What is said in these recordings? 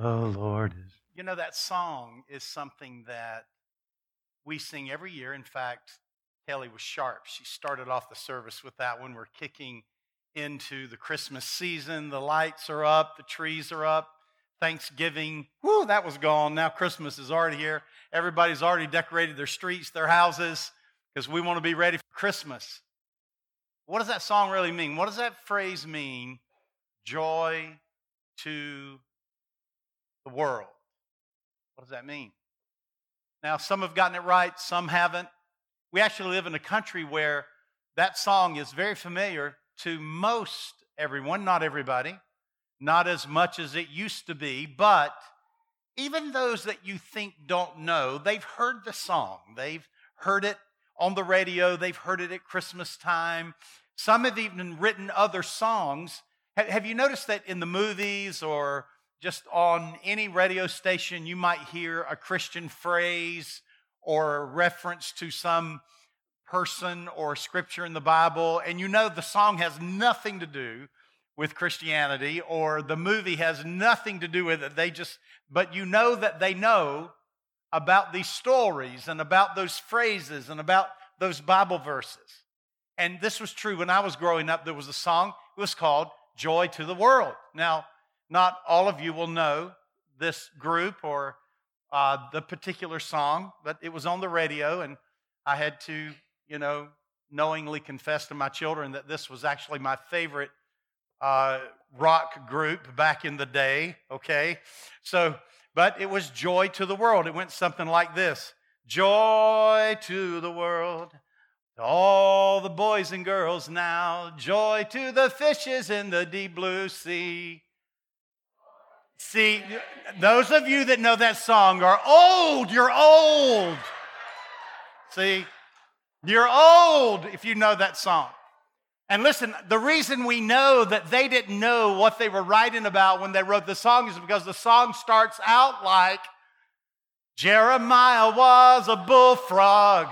The Lord is. You know, that song is something that we sing every year. In fact, Kelly was sharp. She started off the service with that when we're kicking into the Christmas season. The lights are up, the trees are up. Thanksgiving, whoo, that was gone. Now Christmas is already here. Everybody's already decorated their streets, their houses, because we want to be ready for Christmas. What does that song really mean? What does that phrase mean? Joy to the world. What does that mean? Now, some have gotten it right, some haven't. We actually live in a country where that song is very familiar to most everyone, not everybody, not as much as it used to be, but even those that you think don't know, they've heard the song. They've heard it on the radio, they've heard it at Christmas time. Some have even written other songs. Have you noticed that in the movies or just on any radio station, you might hear a Christian phrase or a reference to some person or scripture in the Bible, and you know the song has nothing to do with Christianity or the movie has nothing to do with it. They just, but you know that they know about these stories and about those phrases and about those Bible verses. And this was true when I was growing up. There was a song, it was called Joy to the World. Now, not all of you will know this group or uh, the particular song, but it was on the radio, and I had to, you know, knowingly confess to my children that this was actually my favorite uh, rock group back in the day, okay? So, but it was Joy to the World. It went something like this Joy to the world, to all the boys and girls now, joy to the fishes in the deep blue sea. See, those of you that know that song are old. You're old. See, you're old if you know that song. And listen, the reason we know that they didn't know what they were writing about when they wrote the song is because the song starts out like Jeremiah was a bullfrog,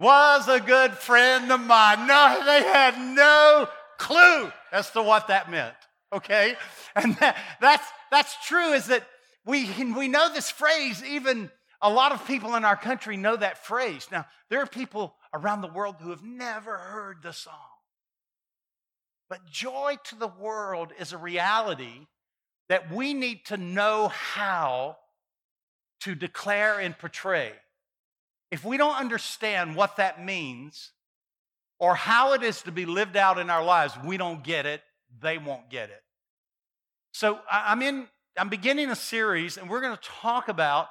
was a good friend of mine. No, they had no clue as to what that meant. Okay? And that, that's that's true is that we, we know this phrase, even a lot of people in our country know that phrase. Now, there are people around the world who have never heard the song. But joy to the world is a reality that we need to know how to declare and portray. If we don't understand what that means or how it is to be lived out in our lives, we don't get it, they won't get it. So I'm in, I'm beginning a series, and we're going to talk about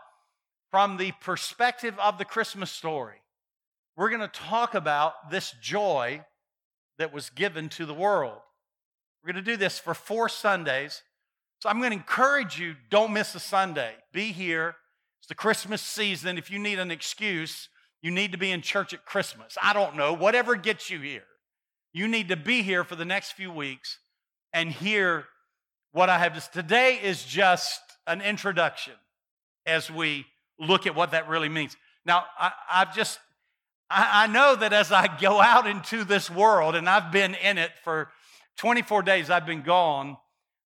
from the perspective of the Christmas story. We're going to talk about this joy that was given to the world. We're going to do this for four Sundays. So I'm going to encourage you don't miss a Sunday. Be here. It's the Christmas season. If you need an excuse, you need to be in church at Christmas. I don't know, whatever gets you here. You need to be here for the next few weeks and hear what I have to today is just an introduction as we look at what that really means. Now, I, have just, I, I know that as I go out into this world, and I've been in it for 24 days, I've been gone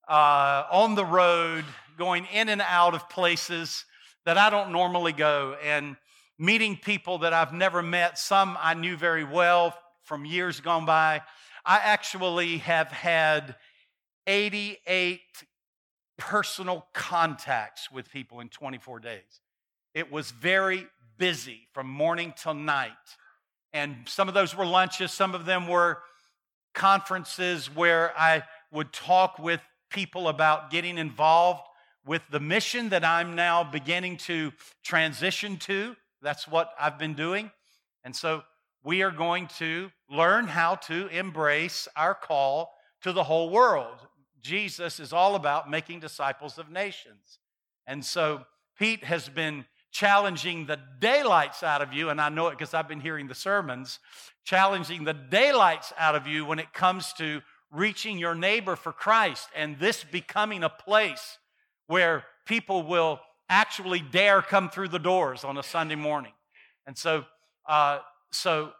uh, on the road, going in and out of places that I don't normally go, and meeting people that I've never met. Some I knew very well from years gone by. I actually have had 88 personal contacts with people in 24 days. It was very busy from morning till night. And some of those were lunches, some of them were conferences where I would talk with people about getting involved with the mission that I'm now beginning to transition to. That's what I've been doing. And so we are going to learn how to embrace our call to the whole world. Jesus is all about making disciples of nations. And so Pete has been challenging the daylights out of you, and I know it because I've been hearing the sermons, challenging the daylights out of you when it comes to reaching your neighbor for Christ and this becoming a place where people will actually dare come through the doors on a Sunday morning. And so, uh, so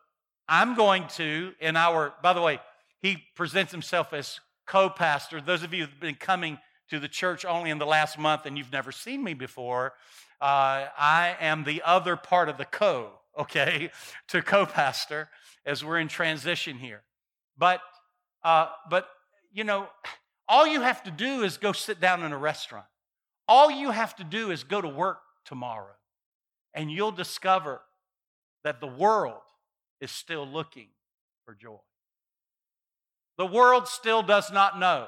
I'm going to, in our, by the way, he presents himself as co pastor. Those of you who've been coming to the church only in the last month and you've never seen me before, uh, I am the other part of the co, okay, to co pastor as we're in transition here. But, uh, but, you know, all you have to do is go sit down in a restaurant. All you have to do is go to work tomorrow, and you'll discover that the world is still looking for joy. The world still does not know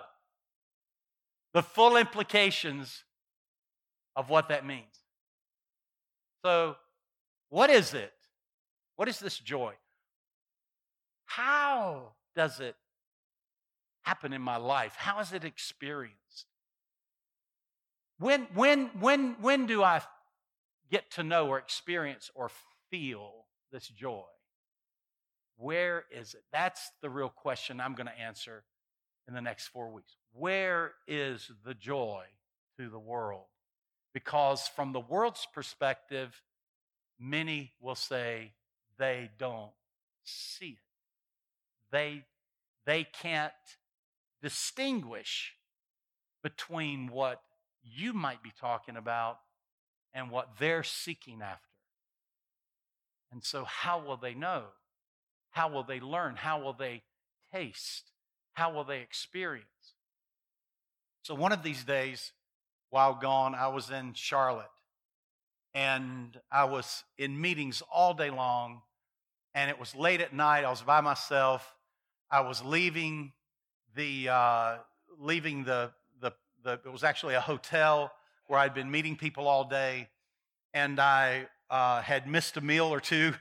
the full implications of what that means. So, what is it? What is this joy? How does it happen in my life? How is it experienced? When, when, when, when do I get to know or experience or feel this joy? Where is it? That's the real question I'm going to answer in the next four weeks. Where is the joy to the world? Because from the world's perspective, many will say they don't see it. They, they can't distinguish between what you might be talking about and what they're seeking after. And so, how will they know? How will they learn? How will they taste? How will they experience? So, one of these days, while gone, I was in Charlotte and I was in meetings all day long. And it was late at night. I was by myself. I was leaving the uh, leaving the, the the it was actually a hotel where I'd been meeting people all day, and I uh, had missed a meal or two,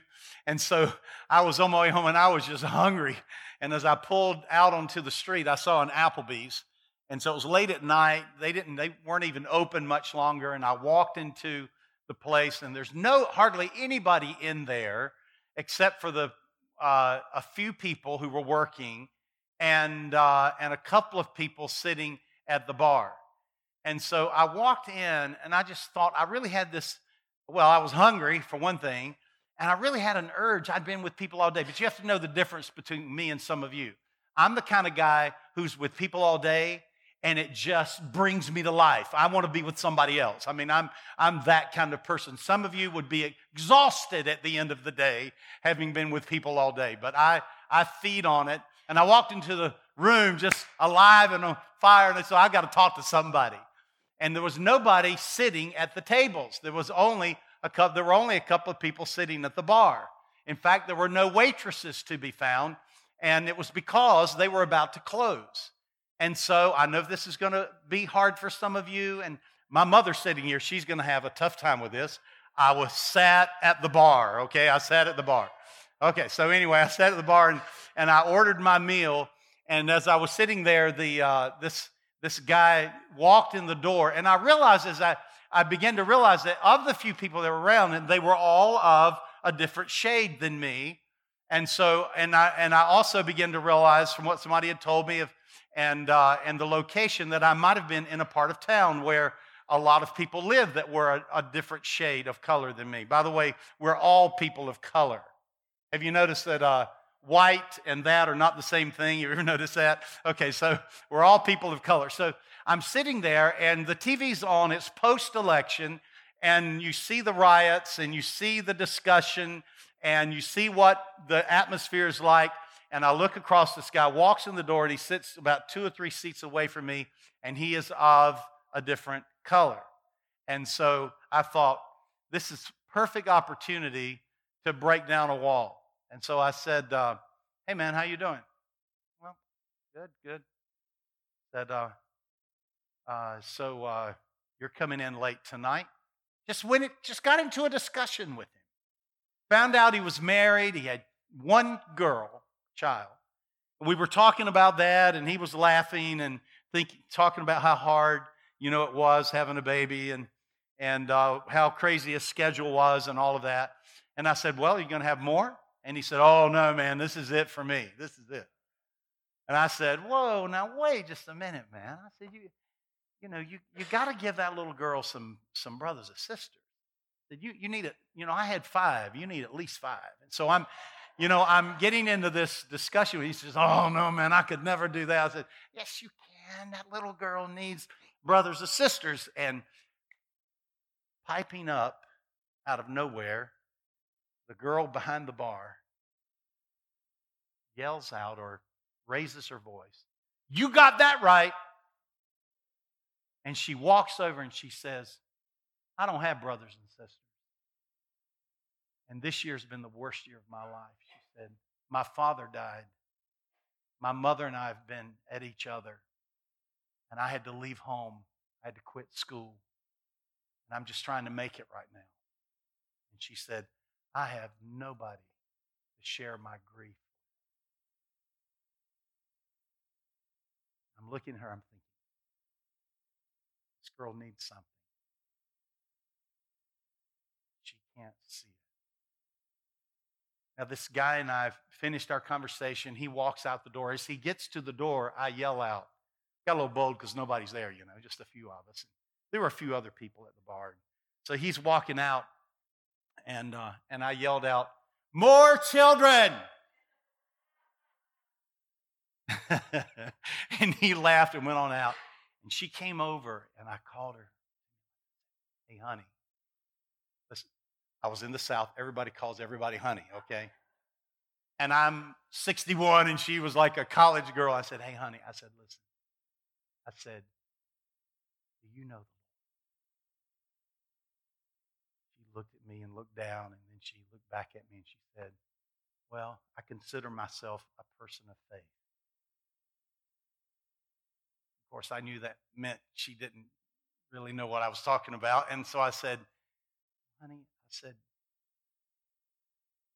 and so I was on my way home and I was just hungry. And as I pulled out onto the street, I saw an Applebee's, and so it was late at night. They didn't they weren't even open much longer, and I walked into the place, and there's no hardly anybody in there except for the uh, a few people who were working and, uh, and a couple of people sitting at the bar. And so I walked in and I just thought, I really had this. Well, I was hungry for one thing, and I really had an urge. I'd been with people all day, but you have to know the difference between me and some of you. I'm the kind of guy who's with people all day, and it just brings me to life. I want to be with somebody else. I mean, I'm, I'm that kind of person. Some of you would be exhausted at the end of the day having been with people all day, but I, I feed on it and I walked into the room just alive and on fire, and I said, I got to talk to somebody. And there was nobody sitting at the tables. There was only a couple, there were only a couple of people sitting at the bar. In fact, there were no waitresses to be found, and it was because they were about to close. And so I know this is going to be hard for some of you, and my mother's sitting here. She's going to have a tough time with this. I was sat at the bar, okay? I sat at the bar. Okay, so anyway, I sat at the bar and, and I ordered my meal. And as I was sitting there, the, uh, this, this guy walked in the door. And I realized as I, I began to realize that of the few people that were around, and they were all of a different shade than me. And so, and I, and I also began to realize from what somebody had told me of, and, uh, and the location that I might have been in a part of town where a lot of people live that were a, a different shade of color than me. By the way, we're all people of color. Have you noticed that uh, white and that are not the same thing? You ever noticed that? Okay, so we're all people of color. So I'm sitting there, and the TV's on. It's post election, and you see the riots, and you see the discussion, and you see what the atmosphere is like. And I look across this guy, walks in the door, and he sits about two or three seats away from me, and he is of a different color. And so I thought, this is perfect opportunity to break down a wall. And so I said, uh, "Hey, man, how you doing?" Well, good, good. Said, uh, uh, "So uh, you're coming in late tonight?" Just went, it, just got into a discussion with him. Found out he was married. He had one girl, child. We were talking about that, and he was laughing and thinking, talking about how hard you know it was having a baby and and uh, how crazy his schedule was and all of that. And I said, "Well, are you going to have more?" And he said, Oh, no, man, this is it for me. This is it. And I said, Whoa, now wait just a minute, man. I said, You, you know, you, you got to give that little girl some, some brothers and sisters. You, you need it. You know, I had five. You need at least five. And so I'm, you know, I'm getting into this discussion. He says, Oh, no, man, I could never do that. I said, Yes, you can. That little girl needs brothers and sisters. And piping up out of nowhere, the girl behind the bar yells out or raises her voice, You got that right. And she walks over and she says, I don't have brothers and sisters. And this year's been the worst year of my life. She said, My father died. My mother and I have been at each other. And I had to leave home. I had to quit school. And I'm just trying to make it right now. And she said, I have nobody to share my grief. I'm looking at her, I'm thinking, this girl needs something. She can't see it. Now, this guy and I finished our conversation. He walks out the door. As he gets to the door, I yell out. Got a little bold because nobody's there, you know, just a few of us. There were a few other people at the bar. So he's walking out, and, uh, and I yelled out, More children! and he laughed and went on out. And she came over, and I called her. Hey, honey, listen, I was in the South. Everybody calls everybody honey, okay? And I'm 61, and she was like a college girl. I said, Hey, honey, I said, listen. I said, Do you know me and looked down, and then she looked back at me and she said, Well, I consider myself a person of faith. Of course, I knew that meant she didn't really know what I was talking about. And so I said, Honey, I said,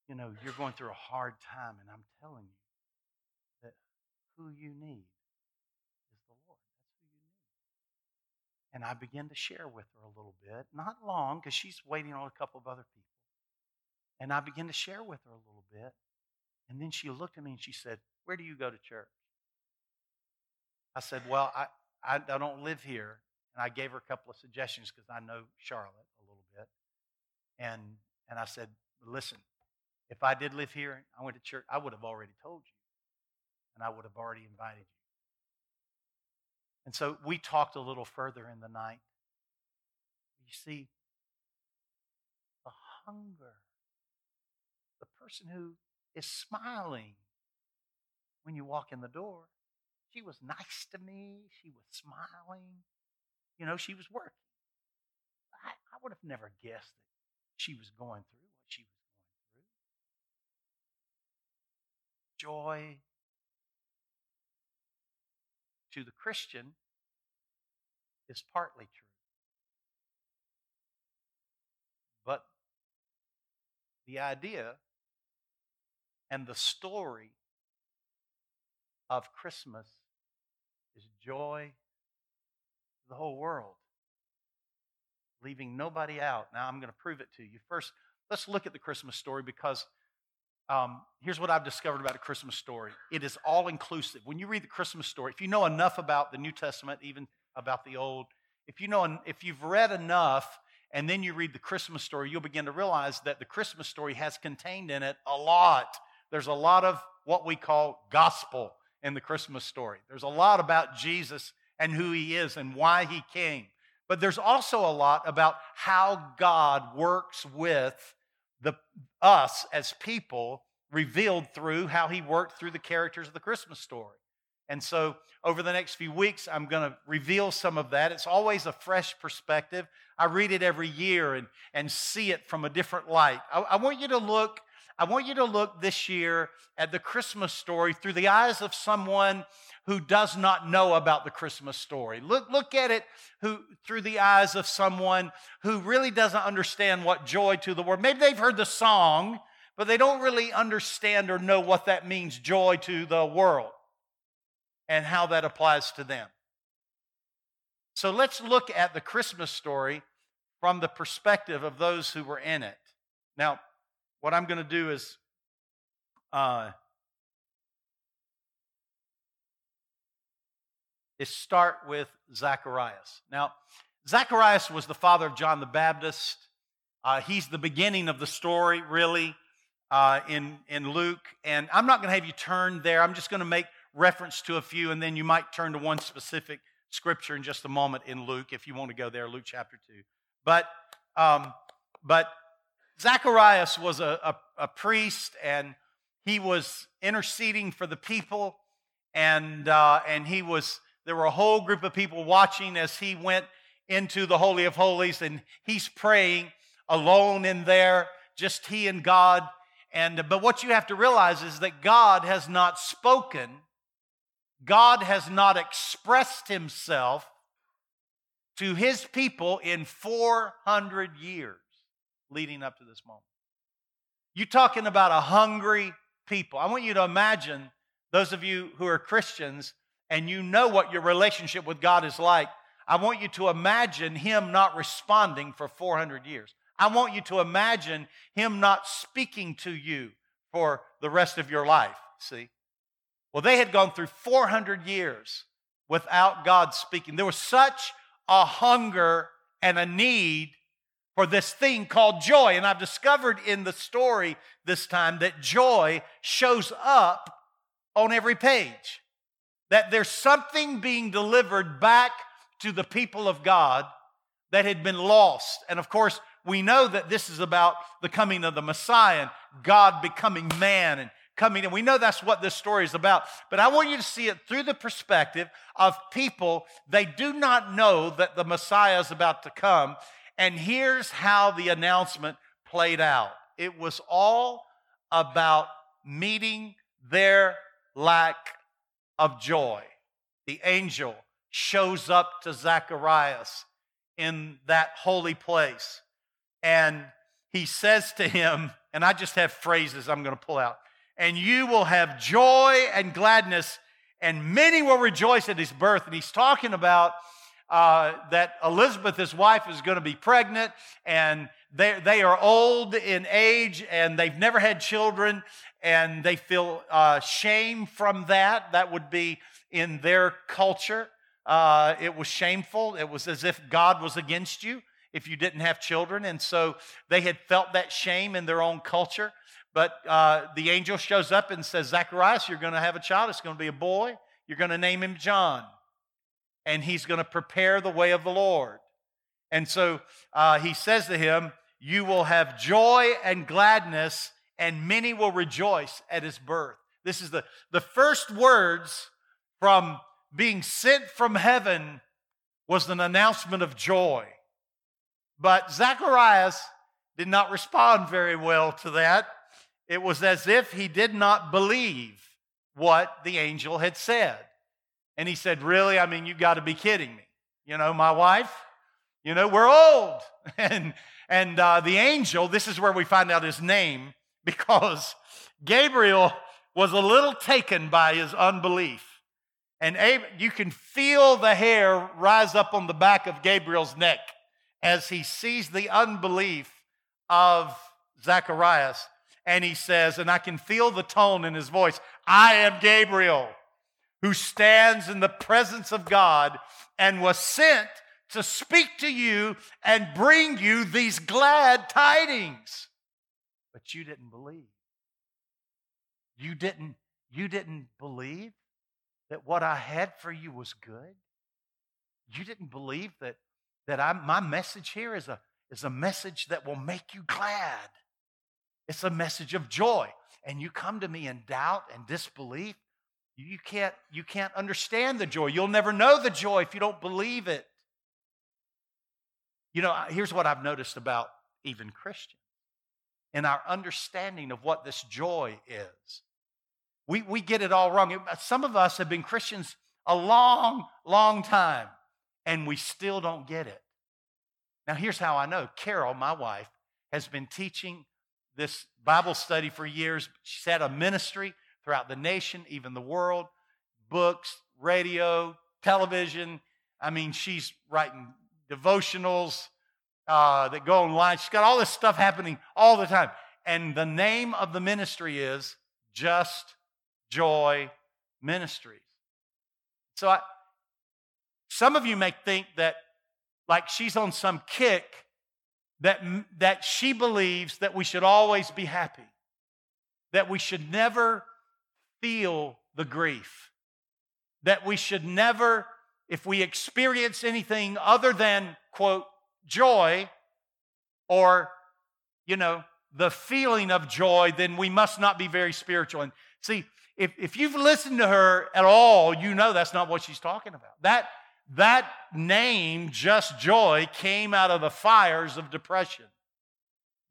you know, you're going through a hard time, and I'm telling you that who you need is the Lord. That's who you need. And I began to share with her a little bit, not long, because she's waiting on a couple of other people. And I began to share with her a little bit. And then she looked at me and she said, Where do you go to church? I said, Well, I, I, I don't live here. And I gave her a couple of suggestions because I know Charlotte a little bit. And, and I said, Listen, if I did live here, I went to church, I would have already told you. And I would have already invited you. And so we talked a little further in the night. You see, the hunger, the person who is smiling when you walk in the door. She was nice to me. She was smiling. You know, she was working. I, I would have never guessed that she was going through what she was going through. joy to the Christian is partly true. But the idea and the story of Christmas is joy to the whole world, leaving nobody out. Now, I'm going to prove it to you. First, let's look at the Christmas story because um, here's what I've discovered about a Christmas story it is all inclusive. When you read the Christmas story, if you know enough about the New Testament, even about the Old, if you know if you've read enough and then you read the Christmas story, you'll begin to realize that the Christmas story has contained in it a lot. There's a lot of what we call gospel in the Christmas story. There's a lot about Jesus and who he is and why he came. But there's also a lot about how God works with the, us as people revealed through how he worked through the characters of the Christmas story. And so, over the next few weeks, I'm going to reveal some of that. It's always a fresh perspective. I read it every year and, and see it from a different light. I, I want you to look. I want you to look this year at the Christmas story through the eyes of someone who does not know about the Christmas story. Look, look at it who, through the eyes of someone who really doesn't understand what joy to the world. Maybe they've heard the song, but they don't really understand or know what that means, joy to the world, and how that applies to them. So let's look at the Christmas story from the perspective of those who were in it. Now, what I'm going to do is uh, is start with Zacharias. Now, Zacharias was the father of John the Baptist. Uh, he's the beginning of the story, really, uh, in, in Luke. And I'm not going to have you turn there. I'm just going to make reference to a few, and then you might turn to one specific scripture in just a moment in Luke, if you want to go there, Luke chapter 2. But, um, but Zacharias was a, a, a, priest and he was interceding for the people, and, uh, and he was, there were a whole group of people watching as he went into the Holy of Holies, and he's praying alone in there, just he and God. And, but what you have to realize is that God has not spoken God has not expressed himself to his people in 400 years leading up to this moment. You're talking about a hungry people. I want you to imagine those of you who are Christians and you know what your relationship with God is like. I want you to imagine him not responding for 400 years. I want you to imagine him not speaking to you for the rest of your life. See? Well, they had gone through 400 years without God speaking. There was such a hunger and a need for this thing called joy. And I've discovered in the story this time that joy shows up on every page. That there's something being delivered back to the people of God that had been lost. And of course, we know that this is about the coming of the Messiah and God becoming man and coming and we know that's what this story is about but i want you to see it through the perspective of people they do not know that the messiah is about to come and here's how the announcement played out it was all about meeting their lack of joy the angel shows up to zacharias in that holy place and he says to him and i just have phrases i'm going to pull out and you will have joy and gladness, and many will rejoice at his birth. And he's talking about uh, that Elizabeth, his wife, is going to be pregnant, and they, they are old in age, and they've never had children, and they feel uh, shame from that. That would be in their culture. Uh, it was shameful. It was as if God was against you if you didn't have children. And so they had felt that shame in their own culture. But uh, the angel shows up and says, Zacharias, you're going to have a child. It's going to be a boy. You're going to name him John. And he's going to prepare the way of the Lord. And so uh, he says to him, You will have joy and gladness, and many will rejoice at his birth. This is the, the first words from being sent from heaven was an announcement of joy. But Zacharias did not respond very well to that. It was as if he did not believe what the angel had said. And he said, Really? I mean, you got to be kidding me. You know, my wife, you know, we're old. And, and uh, the angel, this is where we find out his name, because Gabriel was a little taken by his unbelief. And Ab- you can feel the hair rise up on the back of Gabriel's neck as he sees the unbelief of Zacharias and he says, and I can feel the tone in his voice I am Gabriel, who stands in the presence of God and was sent to speak to you and bring you these glad tidings. But you didn't believe. You didn't, you didn't believe that what I had for you was good. You didn't believe that, that I, my message here is a, is a message that will make you glad. It's a message of joy. And you come to me in doubt and disbelief, you can't, you can't understand the joy. You'll never know the joy if you don't believe it. You know, here's what I've noticed about even Christians in our understanding of what this joy is. We, we get it all wrong. Uh, some of us have been Christians a long, long time, and we still don't get it. Now, here's how I know Carol, my wife, has been teaching this Bible study for years. She's had a ministry throughout the nation, even the world, books, radio, television. I mean, she's writing devotionals uh, that go online. She's got all this stuff happening all the time. And the name of the ministry is Just Joy Ministries. So I, some of you may think that like she's on some kick that, that she believes that we should always be happy, that we should never feel the grief, that we should never if we experience anything other than, quote, joy or, you know, the feeling of joy, then we must not be very spiritual. And see, if, if you've listened to her at all, you know that's not what she's talking about. That, that name, just joy, came out of the fires of depression.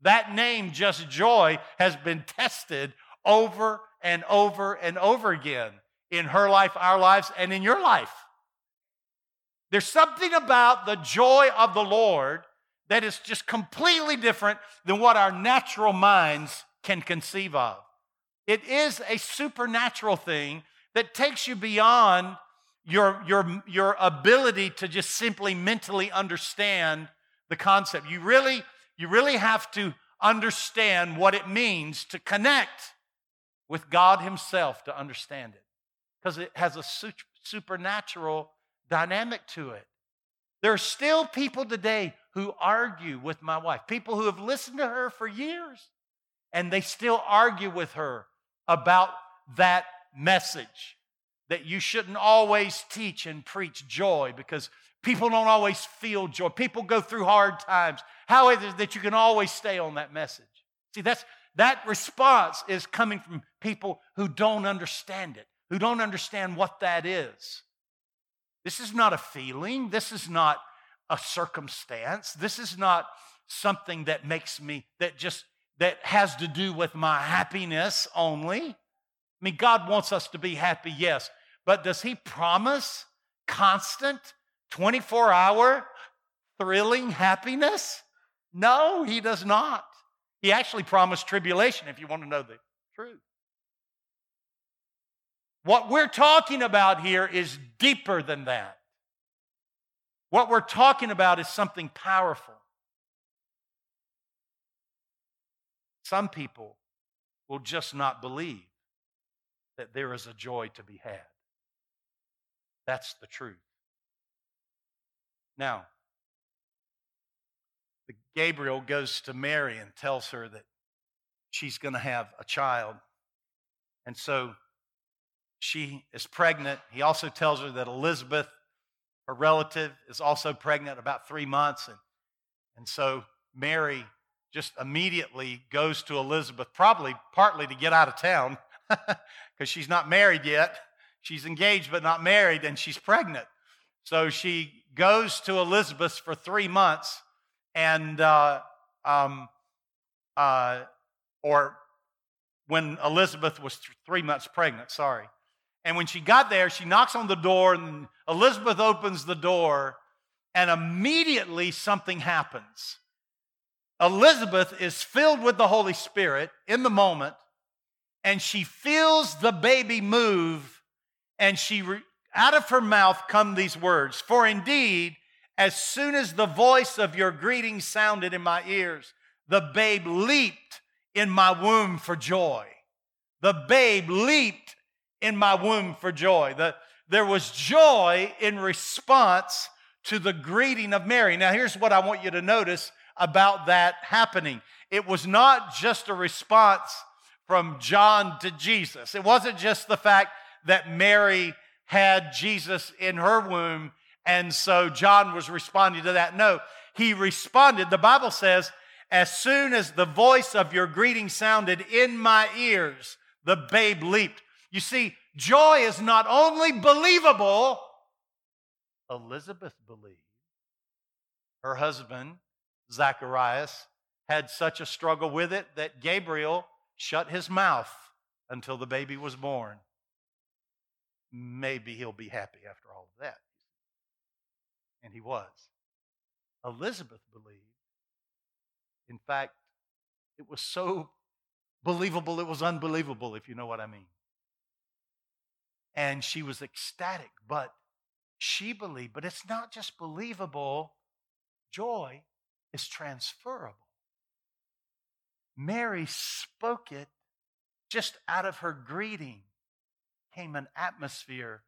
That name, just joy, has been tested over and over and over again in her life, our lives, and in your life. There's something about the joy of the Lord that is just completely different than what our natural minds can conceive of. It is a supernatural thing that takes you beyond your, your, your ability to just simply mentally understand the concept. You really, you really have to understand what it means to connect with God Himself to understand it because it has a supernatural dynamic to it. There are still people today who argue with my wife, people who have listened to her for years, and they still argue with her about that message that you shouldn't always teach and preach joy because people don't always feel joy. People go through hard times. How is it that you can always stay on that message? See, that's that response is coming from people who don't understand it, who don't understand what that is. This is not a feeling. This is not a circumstance. This is not something that makes me, that just, that has to do with my happiness only. I mean, God wants us to be happy, yes, but does He promise constant, 24 hour, thrilling happiness? No, He does not. He actually promised tribulation if you want to know the truth. What we're talking about here is deeper than that. What we're talking about is something powerful. Some people will just not believe that there is a joy to be had. That's the truth. Now, Gabriel goes to Mary and tells her that she's going to have a child. And so she is pregnant. He also tells her that Elizabeth her relative is also pregnant about three months. And, and so Mary just immediately goes to Elizabeth, probably partly to get out of town because she's not married yet. She's engaged but not married, and she's pregnant. So she goes to Elizabeth for three months, and uh, um, uh, or when Elizabeth was th- three months pregnant, sorry. And when she got there, she knocks on the door, and Elizabeth opens the door, and immediately something happens. Elizabeth is filled with the Holy Spirit in the moment, and she feels the baby move, and she out of her mouth come these words For indeed, as soon as the voice of your greeting sounded in my ears, the babe leaped in my womb for joy. The babe leaped in my womb for joy. The, there was joy in response to the greeting of Mary. Now, here's what I want you to notice about that happening it was not just a response from John to Jesus, it wasn't just the fact that Mary had Jesus in her womb, and so John was responding to that. No, he responded. The Bible says, as soon as the voice of your greeting sounded in my ears, the babe leaped. You see, joy is not only believable, Elizabeth believed. Her husband, Zacharias, had such a struggle with it that Gabriel shut his mouth until the baby was born. Maybe he'll be happy after all of that. And he was. Elizabeth believed. In fact, it was so believable, it was unbelievable, if you know what I mean and she was ecstatic, but she believed. But it's not just believable, joy is transferable. Mary spoke it just out of her greeting, came an atmosphere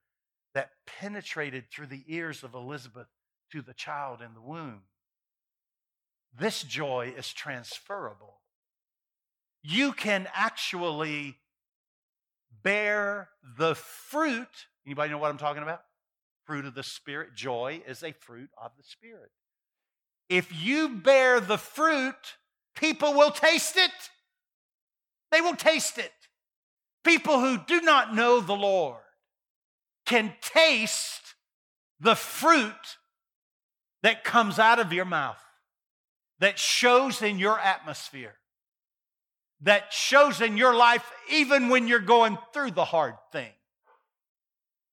that penetrated through the ears of Elizabeth to the child in the womb. This joy is transferable. You can actually bear the fruit. Anybody know what I'm talking about? fruit of the Spirit. Joy is a fruit of the Spirit. If you bear the fruit, people will taste it. They will taste it. People who do not know the Lord can taste the fruit that comes out of your mouth, that shows in your atmosphere, that shows in your life even when you're going through the hard thing.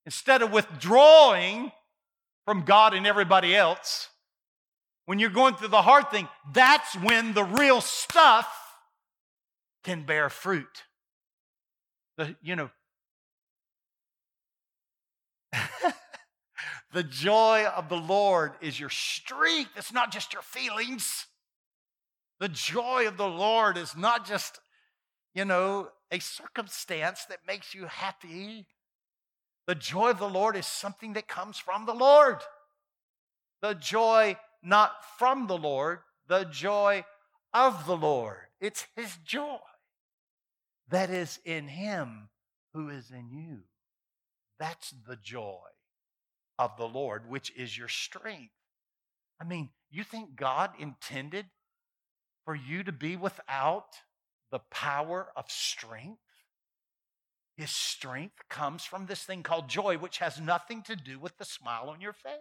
Instead of withdrawing from God and everybody else, when you're going through the hard thing, that's when the real stuff can bear fruit. The, you know, the joy of the Lord is your strength. It's not just your feelings. The joy of the Lord is not just, you know, a circumstance that makes you happy. The joy of the Lord is something that comes from the Lord. The joy not from the Lord, the joy of the Lord. It's His joy that is in Him who is in you. That's the joy of the Lord, which is your strength. I mean, you think God intended for you to be without the power of strength? His strength comes from this thing called joy, which has nothing to do with the smile on your face.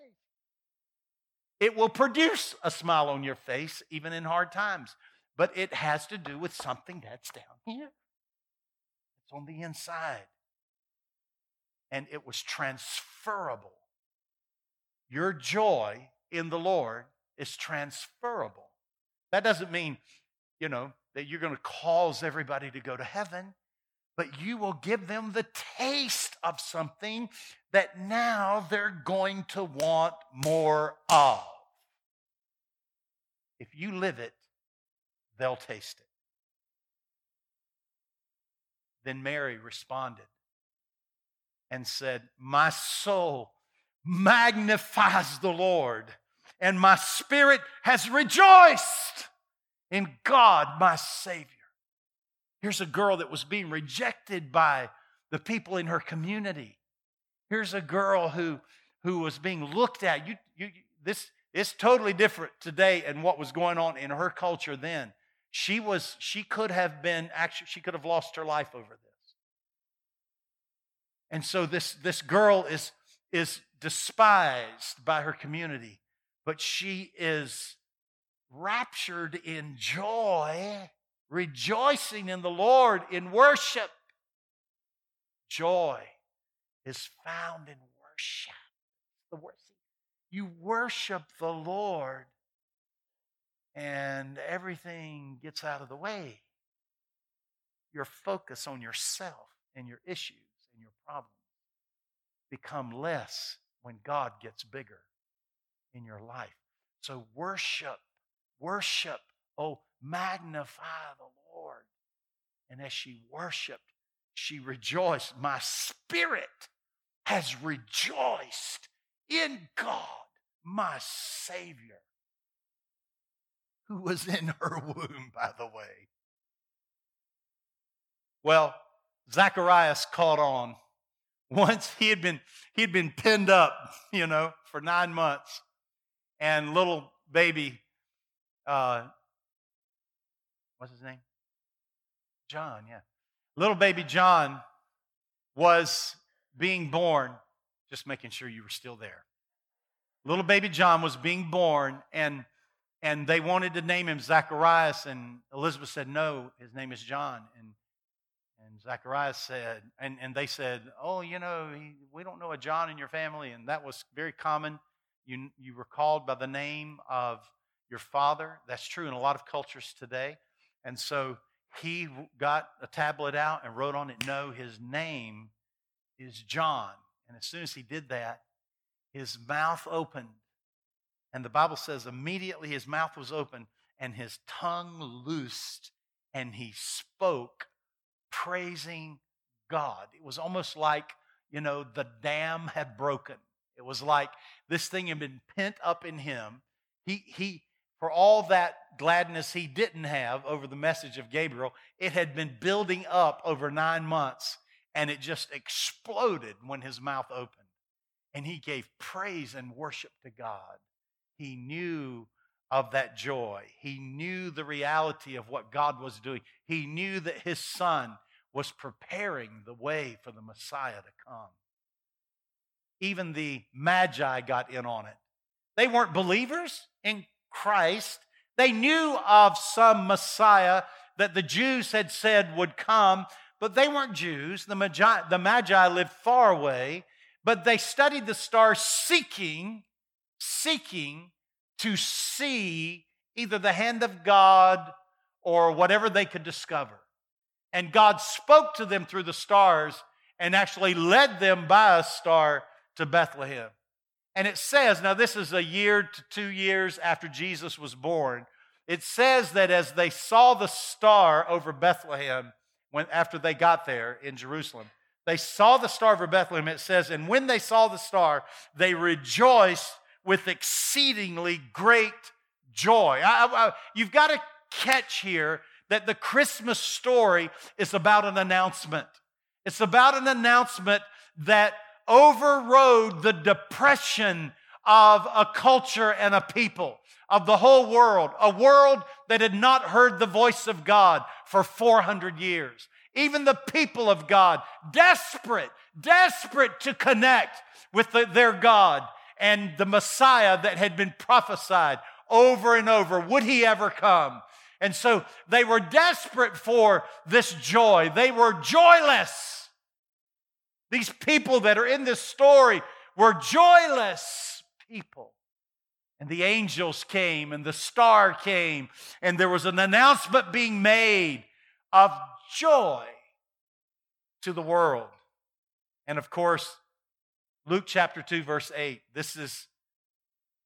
It will produce a smile on your face even in hard times, but it has to do with something that's down here. It's on the inside. And it was transferable. Your joy in the Lord is transferable. That doesn't mean, you know, that you're going to cause everybody to go to heaven, but you will give them the taste of something that now they're going to want more of. If you live it, they'll taste it. Then Mary responded and said, My soul magnifies the Lord, and my spirit has rejoiced in God, my Savior. Here's a girl that was being rejected by the people in her community. Here's a girl who, who was being looked at. You, you, this, it's totally different today and what was going on in her culture then. She was, she could have been, actually, she could have lost her life over this. And so this, this girl is, is despised by her community, but she is raptured in joy, rejoicing in the Lord in worship. Joy is found in worship. The word you worship the Lord and everything gets out of the way. Your focus on yourself and your issues and your problems become less when God gets bigger in your life. So worship, worship, oh, magnify the Lord. And as she worshiped, she rejoiced. My spirit has rejoiced in God my Savior, who was in her womb, by the way. Well, Zacharias caught on. Once he had been he had been pinned up, you know, for nine months, and little baby, uh, what's his name? John, yeah. Little baby John was being born, just making sure you were still there little baby John was being born, and and they wanted to name him Zacharias, and Elizabeth said, No, his name is John. And Zacharias said, and, and they said, Oh, you know, we don't know a John in your family. And that was very common. You, you were called by the name of your father. That's true in a lot of cultures today. And so he got a tablet out and wrote on it, No, his name is John. And as soon as he did that, his mouth opened. And the Bible says immediately his mouth was open and his tongue loosed and he spoke praising God. It was almost like, you know, the dam had broken. It was like this thing had been pent up in him. He, he, for all that gladness he didn't have over the message of Gabriel, it had been building up over nine months and it just exploded when his mouth opened and he gave praise and worship to God. He knew of that joy. He knew the reality of what God was doing. He knew that his son was preparing the way for the Messiah to come. Even the Magi got in on it. They weren't believers in Christ. They knew of some Messiah that the Jews had said would come, but they weren't Jews. The Magi, the Magi lived far away, but they studied the stars seeking, seeking to see either the hand of God or whatever they could discover. And God spoke to them through the stars and actually led them by a star to Bethlehem. And it says, now this is a year to two years after Jesus was born. It says that as they saw the star over Bethlehem, when, after they got there in Jerusalem, they saw the star over Bethlehem. It says, and when they saw the star, they rejoiced with exceedingly great joy. I, I, you've got to catch here that the Christmas story is about an announcement. It's about an announcement that overrode the depression of a culture and a people, of the whole world, a world that had not heard the voice of God for 400 years. Even the people of God, desperate, desperate to connect with the, their God and the Messiah that had been prophesied over and over. Would he ever come? And so they were desperate for this joy. They were joyless. These people that are in this story were joyless people. And the angels came and the star came, and there was an announcement being made of joy to the world. And of course, Luke chapter 2, verse 8, this is,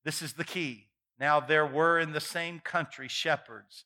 this is the key. Now there were in the same country shepherds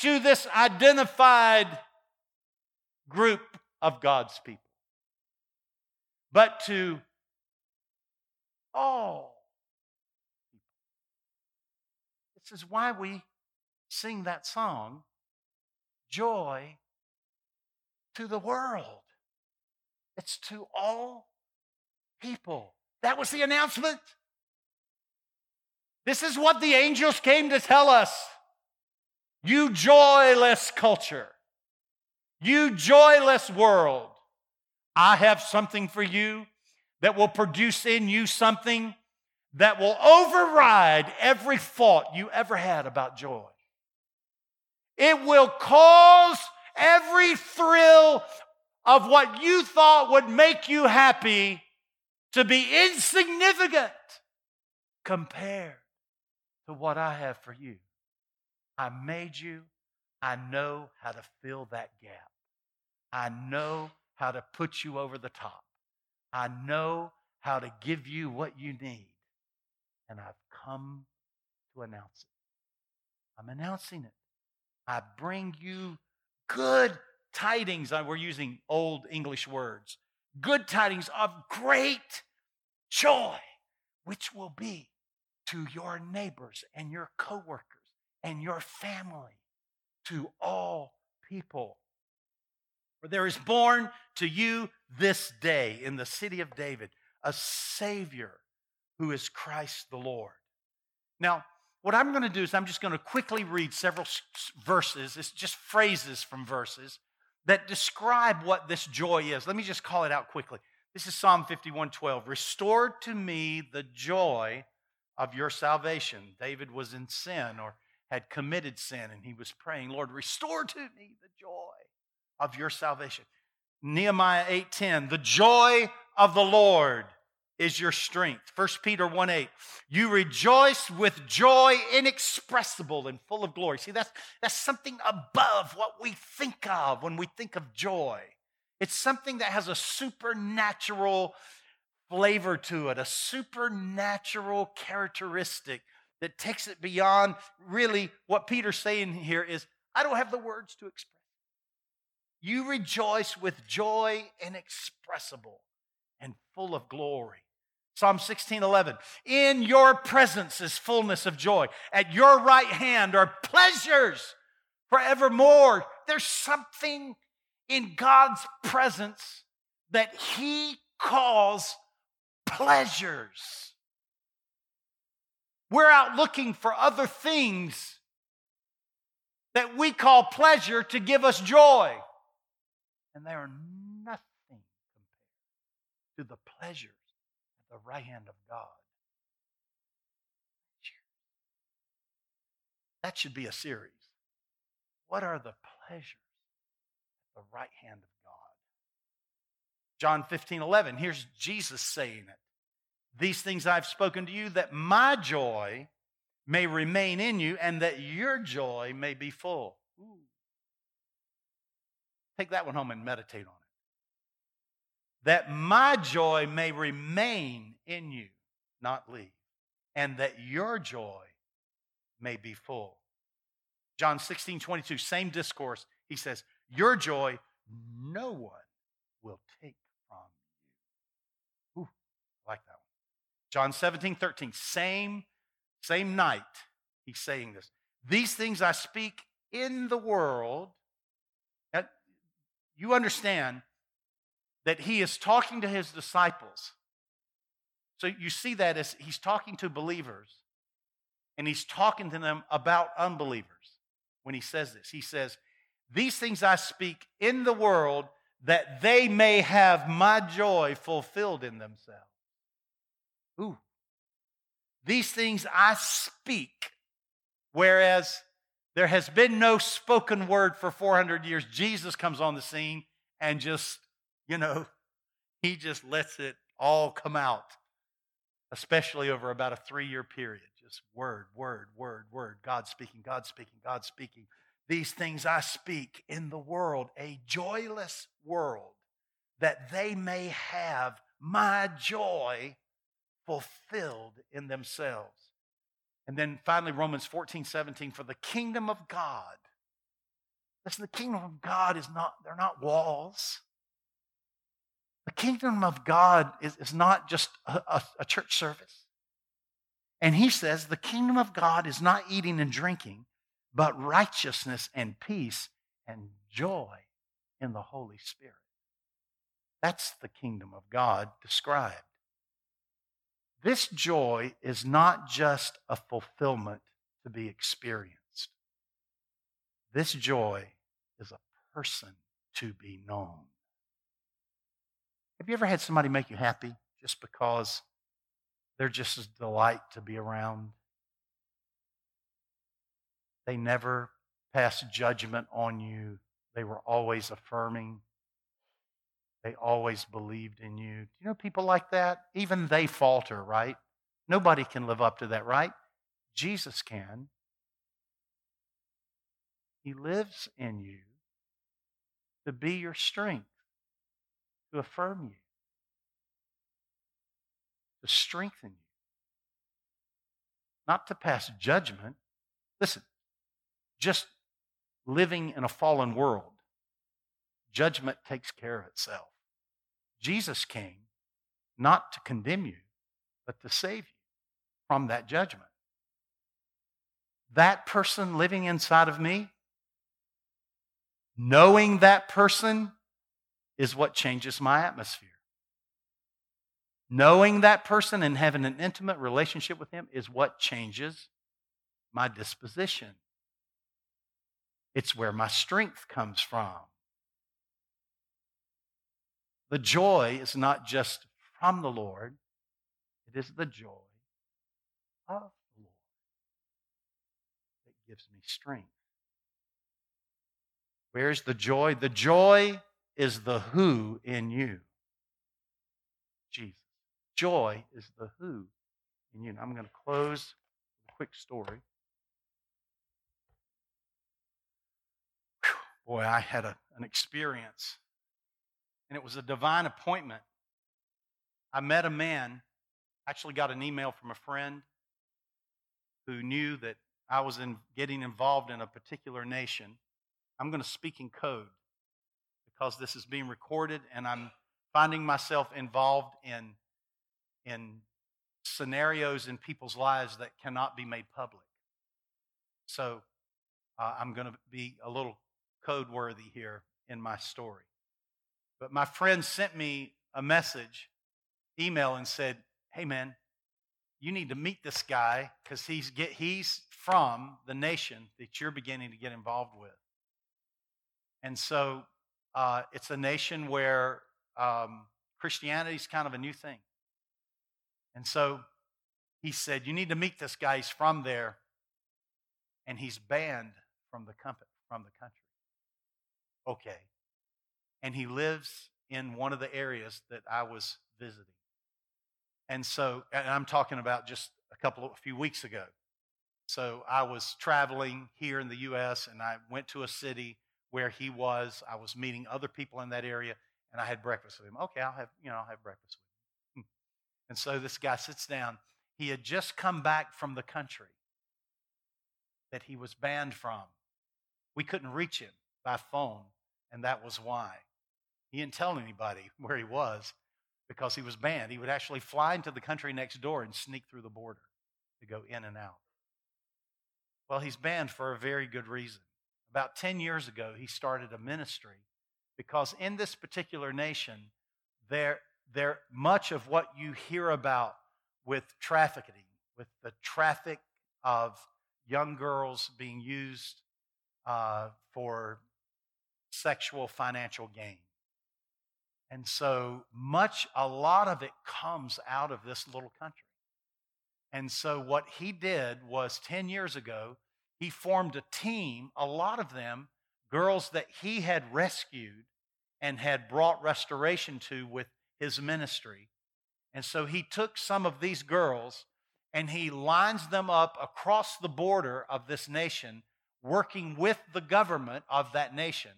to this identified group of God's people, but to all. This is why we sing that song, Joy to the World. It's to all people. That was the announcement. This is what the angels came to tell us. You joyless culture, you joyless world, I have something for you that will produce in you something that will override every thought you ever had about joy. It will cause every thrill of what you thought would make you happy to be insignificant compared to what I have for you. I made you. I know how to fill that gap. I know how to put you over the top. I know how to give you what you need. And I've come to announce it. I'm announcing it. I bring you good tidings. We're using old English words good tidings of great joy, which will be to your neighbors and your coworkers and your family, to all people. For there is born to you this day in the city of David a Savior who is Christ the Lord. Now, what I'm going to do is I'm just going to quickly read several verses. It's just phrases from verses that describe what this joy is. Let me just call it out quickly. This is Psalm 51:12. Restore to me the joy of your salvation. David was in sin or had committed sin and he was praying, Lord, restore to me the joy of your salvation. Nehemiah 8:10, the joy of the Lord is your strength. 1 Peter 1 8. You rejoice with joy inexpressible and full of glory. See, that's, that's something above what we think of when we think of joy. It's something that has a supernatural flavor to it, a supernatural characteristic that takes it beyond really what Peter's saying here is I don't have the words to express. You rejoice with joy inexpressible and full of glory. Psalm 16, 11. In your presence is fullness of joy. At your right hand are pleasures forevermore. There's something in God's presence that He calls pleasures. We're out looking for other things that we call pleasure to give us joy. And they are nothing compared to the pleasures at the right hand of God. That should be a series. What are the pleasures at the right hand of God? John 15, 11. Here's Jesus saying it. These things I've spoken to you that my joy may remain in you and that your joy may be full. Ooh. Take that one home and meditate on it. That my joy may remain in you, not leave, and that your joy may be full. John 16, 22, same discourse. He says, Your joy no one will take from you. Ooh, I like that one. John 17, 13, same same night, he's saying this. These things I speak in the world. You understand that he is talking to his disciples. So you see that as he's talking to believers and he's talking to them about unbelievers when he says this. He says, These things I speak in the world that they may have my joy fulfilled in themselves. These things I speak, whereas there has been no spoken word for 400 years. Jesus comes on the scene and just, you know, he just lets it all come out, especially over about a three year period. Just word, word, word, word. God speaking, God speaking, God speaking. These things I speak in the world, a joyless world, that they may have my joy fulfilled in themselves. And then finally, Romans 14, 17, for the kingdom of God. Listen, the kingdom of God is not, they're not walls. The kingdom of God is, is not just a, a, a church service. And he says the kingdom of God is not eating and drinking, but righteousness and peace and joy in the Holy Spirit. That's the kingdom of God described. This joy is not just a fulfillment to be experienced. This joy is a person to be known. Have you ever had somebody make you happy just because they're just a delight to be around? They never pass judgment on you. They were always affirming. They always believed in you. Do you know people like that? Even they falter, right? Nobody can live up to that, right? Jesus can. He lives in you to be your strength, to affirm you, to strengthen you, not to pass judgment. Listen, just living in a fallen world, judgment takes care of itself. Jesus came not to condemn you, but to save you from that judgment. That person living inside of me, knowing that person is what changes my atmosphere. Knowing that person and having an intimate relationship with him is what changes my disposition. It's where my strength comes from. The joy is not just from the Lord, it is the joy of the Lord that gives me strength. Where's the joy? The joy is the who in you. Jesus. Joy is the who in you. I'm going to close with a quick story. Boy, I had a, an experience and it was a divine appointment. I met a man, actually got an email from a friend who knew that I was in getting involved in a particular nation. I'm going to speak in code because this is being recorded and I'm finding myself involved in, in scenarios in people's lives that cannot be made public. So uh, I'm going to be a little code worthy here in my story. But my friend sent me a message, email, and said, Hey, man, you need to meet this guy because he's, he's from the nation that you're beginning to get involved with. And so uh, it's a nation where um, Christianity is kind of a new thing. And so he said, You need to meet this guy. He's from there, and he's banned from the, company, from the country. Okay. And he lives in one of the areas that I was visiting. And so, and I'm talking about just a couple of, a few weeks ago. So I was traveling here in the U.S. and I went to a city where he was. I was meeting other people in that area, and I had breakfast with him. Okay, I'll have you know I'll have breakfast with him. And so this guy sits down. He had just come back from the country that he was banned from. We couldn't reach him by phone, and that was why. He didn't tell anybody where he was because he was banned. He would actually fly into the country next door and sneak through the border to go in and out. Well, he's banned for a very good reason. About 10 years ago, he started a ministry because in this particular nation, there, there much of what you hear about with trafficking, with the traffic of young girls being used uh, for sexual financial gain. And so much, a lot of it comes out of this little country. And so what he did was 10 years ago, he formed a team, a lot of them girls that he had rescued and had brought restoration to with his ministry. And so he took some of these girls and he lines them up across the border of this nation, working with the government of that nation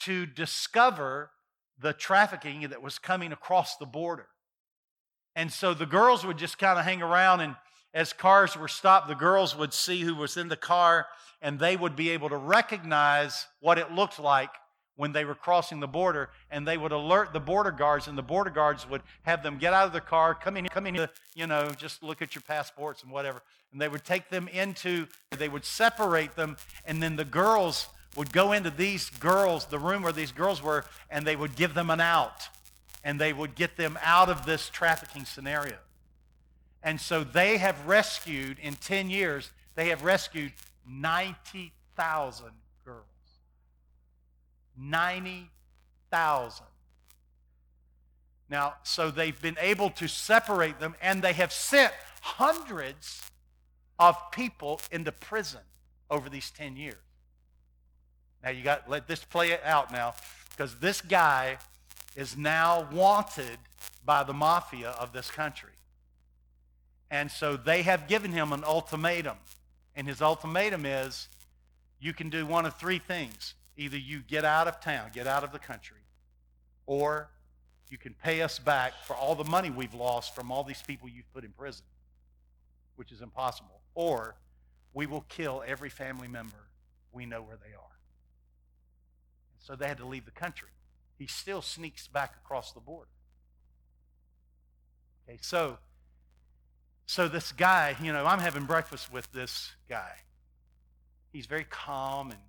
to discover the trafficking that was coming across the border. And so the girls would just kind of hang around and as cars were stopped, the girls would see who was in the car and they would be able to recognize what it looked like when they were crossing the border and they would alert the border guards and the border guards would have them get out of the car come in come in you know just look at your passports and whatever and they would take them into they would separate them and then the girls would go into these girls the room where these girls were and they would give them an out and they would get them out of this trafficking scenario and so they have rescued, in 10 years, they have rescued 90,000 girls. 90,000. Now, so they've been able to separate them, and they have sent hundreds of people into prison over these 10 years. Now, you got let this play it out now, because this guy is now wanted by the mafia of this country. And so they have given him an ultimatum. And his ultimatum is you can do one of three things. Either you get out of town, get out of the country, or you can pay us back for all the money we've lost from all these people you've put in prison, which is impossible. Or we will kill every family member we know where they are. So they had to leave the country. He still sneaks back across the border. Okay, so so this guy, you know, I'm having breakfast with this guy. He's very calm and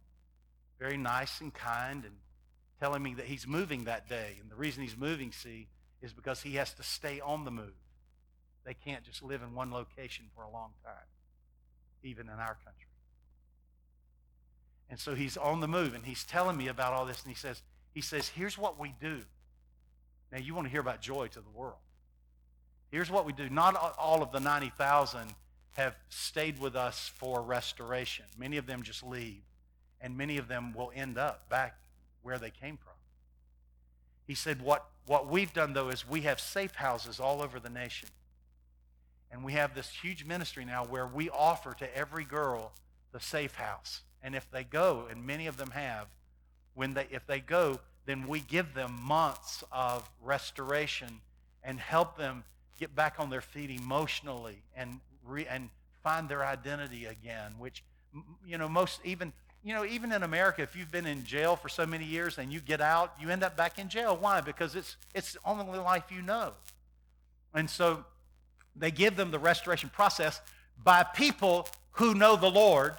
very nice and kind and telling me that he's moving that day. And the reason he's moving, see, is because he has to stay on the move. They can't just live in one location for a long time, even in our country. And so he's on the move and he's telling me about all this and he says, he says, here's what we do. Now you want to hear about joy to the world. Here's what we do. Not all of the 90,000 have stayed with us for restoration. Many of them just leave, and many of them will end up back where they came from. He said, What, what we've done, though, is we have safe houses all over the nation. And we have this huge ministry now where we offer to every girl the safe house. And if they go, and many of them have, when they, if they go, then we give them months of restoration and help them get back on their feet emotionally and, re, and find their identity again, which, you know, most even, you know, even in America, if you've been in jail for so many years and you get out, you end up back in jail. Why? Because it's, it's the only life you know. And so they give them the restoration process by people who know the Lord,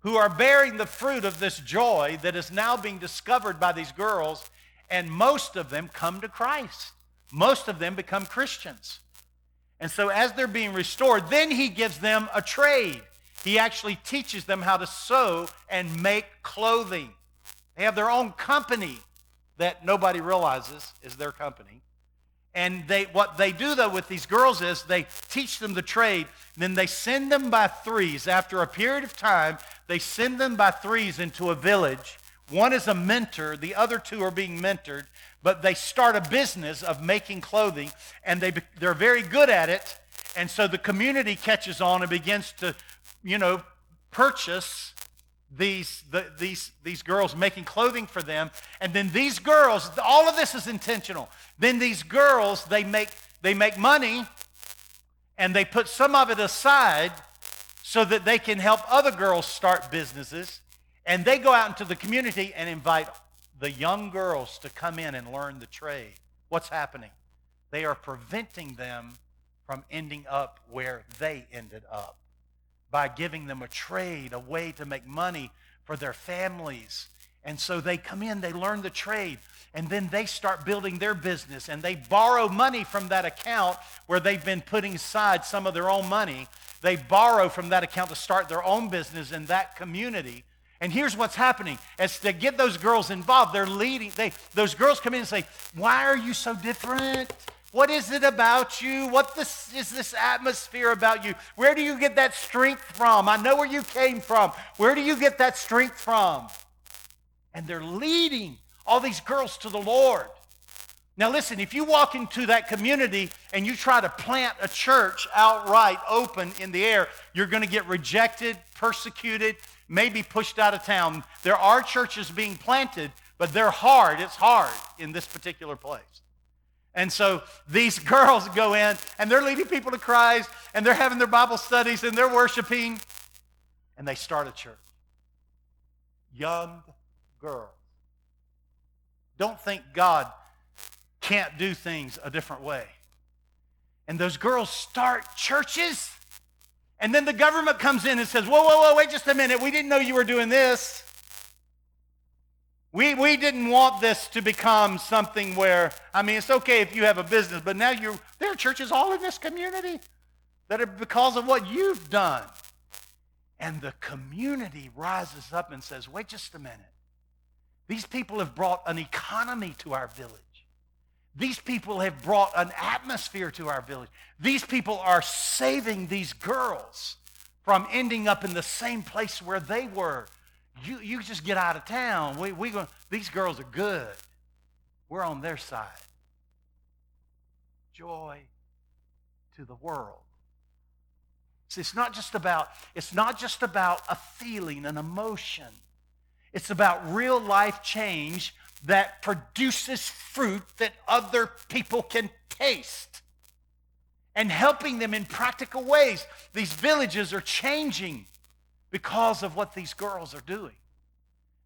who are bearing the fruit of this joy that is now being discovered by these girls, and most of them come to Christ. Most of them become Christians. And so, as they're being restored, then he gives them a trade. He actually teaches them how to sew and make clothing. They have their own company that nobody realizes is their company. And they, what they do, though, with these girls is they teach them the trade. Then they send them by threes. After a period of time, they send them by threes into a village. One is a mentor, the other two are being mentored, but they start a business of making clothing, and they, they're very good at it. And so the community catches on and begins to, you know, purchase these, the, these, these girls making clothing for them. And then these girls, all of this is intentional. Then these girls, they make, they make money and they put some of it aside so that they can help other girls start businesses. And they go out into the community and invite the young girls to come in and learn the trade. What's happening? They are preventing them from ending up where they ended up by giving them a trade, a way to make money for their families. And so they come in, they learn the trade, and then they start building their business and they borrow money from that account where they've been putting aside some of their own money. They borrow from that account to start their own business in that community. And here's what's happening. As to get those girls involved, they're leading. They, those girls come in and say, Why are you so different? What is it about you? What this, is this atmosphere about you? Where do you get that strength from? I know where you came from. Where do you get that strength from? And they're leading all these girls to the Lord. Now, listen, if you walk into that community and you try to plant a church outright open in the air, you're going to get rejected, persecuted, maybe pushed out of town. There are churches being planted, but they're hard. It's hard in this particular place. And so these girls go in and they're leading people to Christ and they're having their Bible studies and they're worshiping and they start a church. Young girls. Don't think God can't do things a different way. And those girls start churches. And then the government comes in and says, Whoa, whoa, whoa, wait just a minute. We didn't know you were doing this. We, we didn't want this to become something where, I mean, it's okay if you have a business, but now you there are churches all in this community that are because of what you've done. And the community rises up and says, wait just a minute. These people have brought an economy to our village. These people have brought an atmosphere to our village. These people are saving these girls from ending up in the same place where they were you, you just get out of town. We, we go, these girls are good. We're on their side. Joy to the world. See, it's not just about, it's not just about a feeling, an emotion. It's about real life change that produces fruit that other people can taste and helping them in practical ways. These villages are changing because of what these girls are doing.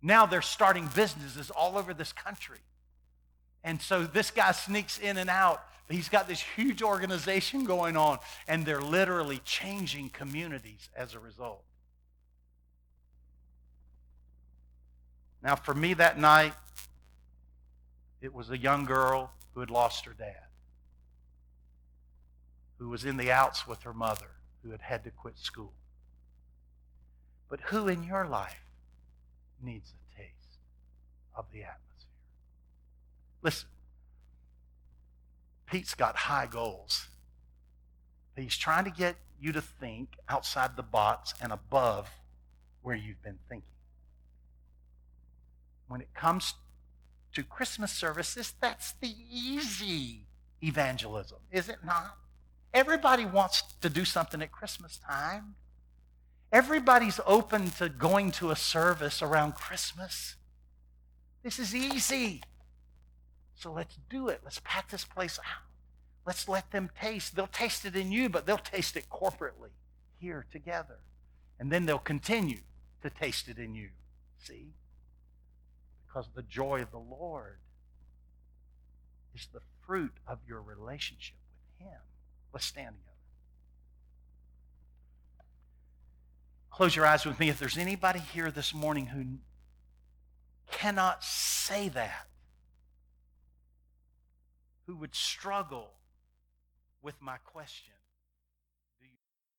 Now they're starting businesses all over this country. And so this guy sneaks in and out. He's got this huge organization going on, and they're literally changing communities as a result. Now, for me that night, it was a young girl who had lost her dad, who was in the outs with her mother, who had had to quit school. But who in your life needs a taste of the atmosphere? Listen, Pete's got high goals. He's trying to get you to think outside the box and above where you've been thinking. When it comes to Christmas services, that's the easy evangelism, is it not? Everybody wants to do something at Christmas time. Everybody's open to going to a service around Christmas. This is easy. So let's do it. Let's pack this place out. Let's let them taste. They'll taste it in you, but they'll taste it corporately here together. And then they'll continue to taste it in you. See? Because the joy of the Lord is the fruit of your relationship with Him. Let's stand together. Close your eyes with me. If there's anybody here this morning who cannot say that, who would struggle with my question,